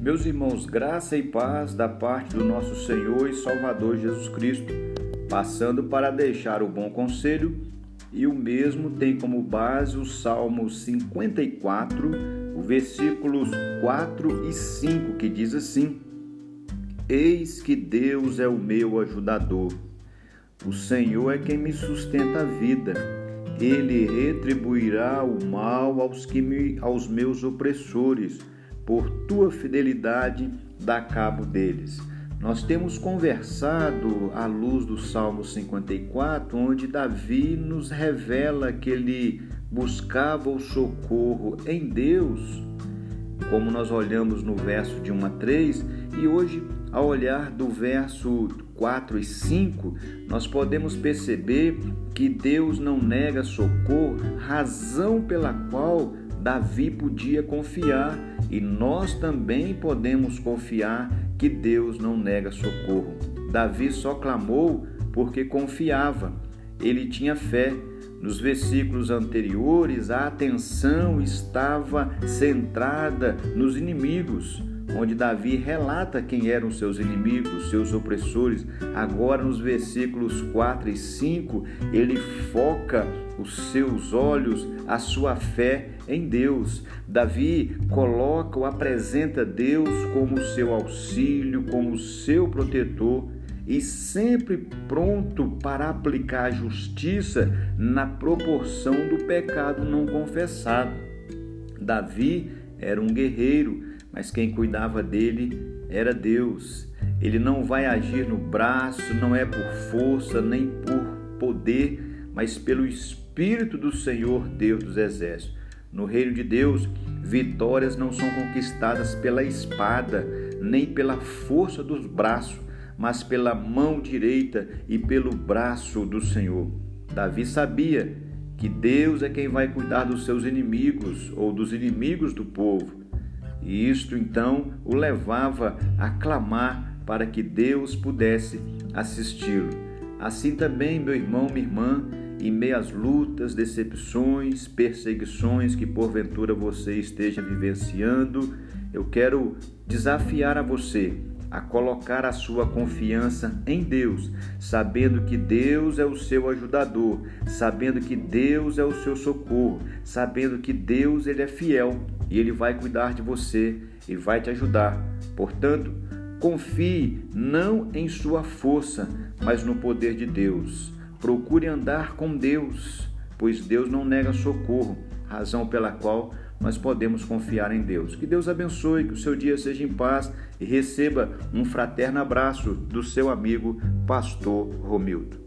Meus irmãos, graça e paz da parte do nosso Senhor e Salvador Jesus Cristo, passando para deixar o bom conselho, e o mesmo tem como base o Salmo 54, o versículos 4 e 5, que diz assim: Eis que Deus é o meu ajudador. O Senhor é quem me sustenta a vida. Ele retribuirá o mal aos que me, aos meus opressores por tua fidelidade, dá cabo deles. Nós temos conversado à luz do Salmo 54, onde Davi nos revela que ele buscava o socorro em Deus, como nós olhamos no verso de 1 a 3, e hoje, ao olhar do verso 4 e 5, nós podemos perceber que Deus não nega socorro, razão pela qual Davi podia confiar e nós também podemos confiar que Deus não nega socorro. Davi só clamou porque confiava, ele tinha fé. Nos versículos anteriores, a atenção estava centrada nos inimigos, onde Davi relata quem eram seus inimigos, seus opressores. Agora, nos versículos 4 e 5, ele foca os seus olhos, a sua fé em Deus. Davi coloca ou apresenta Deus como seu auxílio, como seu protetor e sempre pronto para aplicar a justiça na proporção do pecado não confessado. Davi era um guerreiro, mas quem cuidava dele era Deus. Ele não vai agir no braço, não é por força nem por poder, mas pelo Espírito do Senhor Deus dos Exércitos. No reino de Deus, vitórias não são conquistadas pela espada, nem pela força dos braços, mas pela mão direita e pelo braço do Senhor. Davi sabia que Deus é quem vai cuidar dos seus inimigos ou dos inimigos do povo. E isto então o levava a clamar para que Deus pudesse assisti-lo. Assim também, meu irmão, minha irmã, em meio às lutas, decepções, perseguições que porventura você esteja vivenciando, eu quero desafiar a você a colocar a sua confiança em Deus, sabendo que Deus é o seu ajudador, sabendo que Deus é o seu socorro, sabendo que Deus ele é fiel e ele vai cuidar de você e vai te ajudar. Portanto, confie não em sua força, mas no poder de Deus. Procure andar com Deus, pois Deus não nega socorro, razão pela qual nós podemos confiar em Deus. Que Deus abençoe, que o seu dia seja em paz e receba um fraterno abraço do seu amigo Pastor Romildo.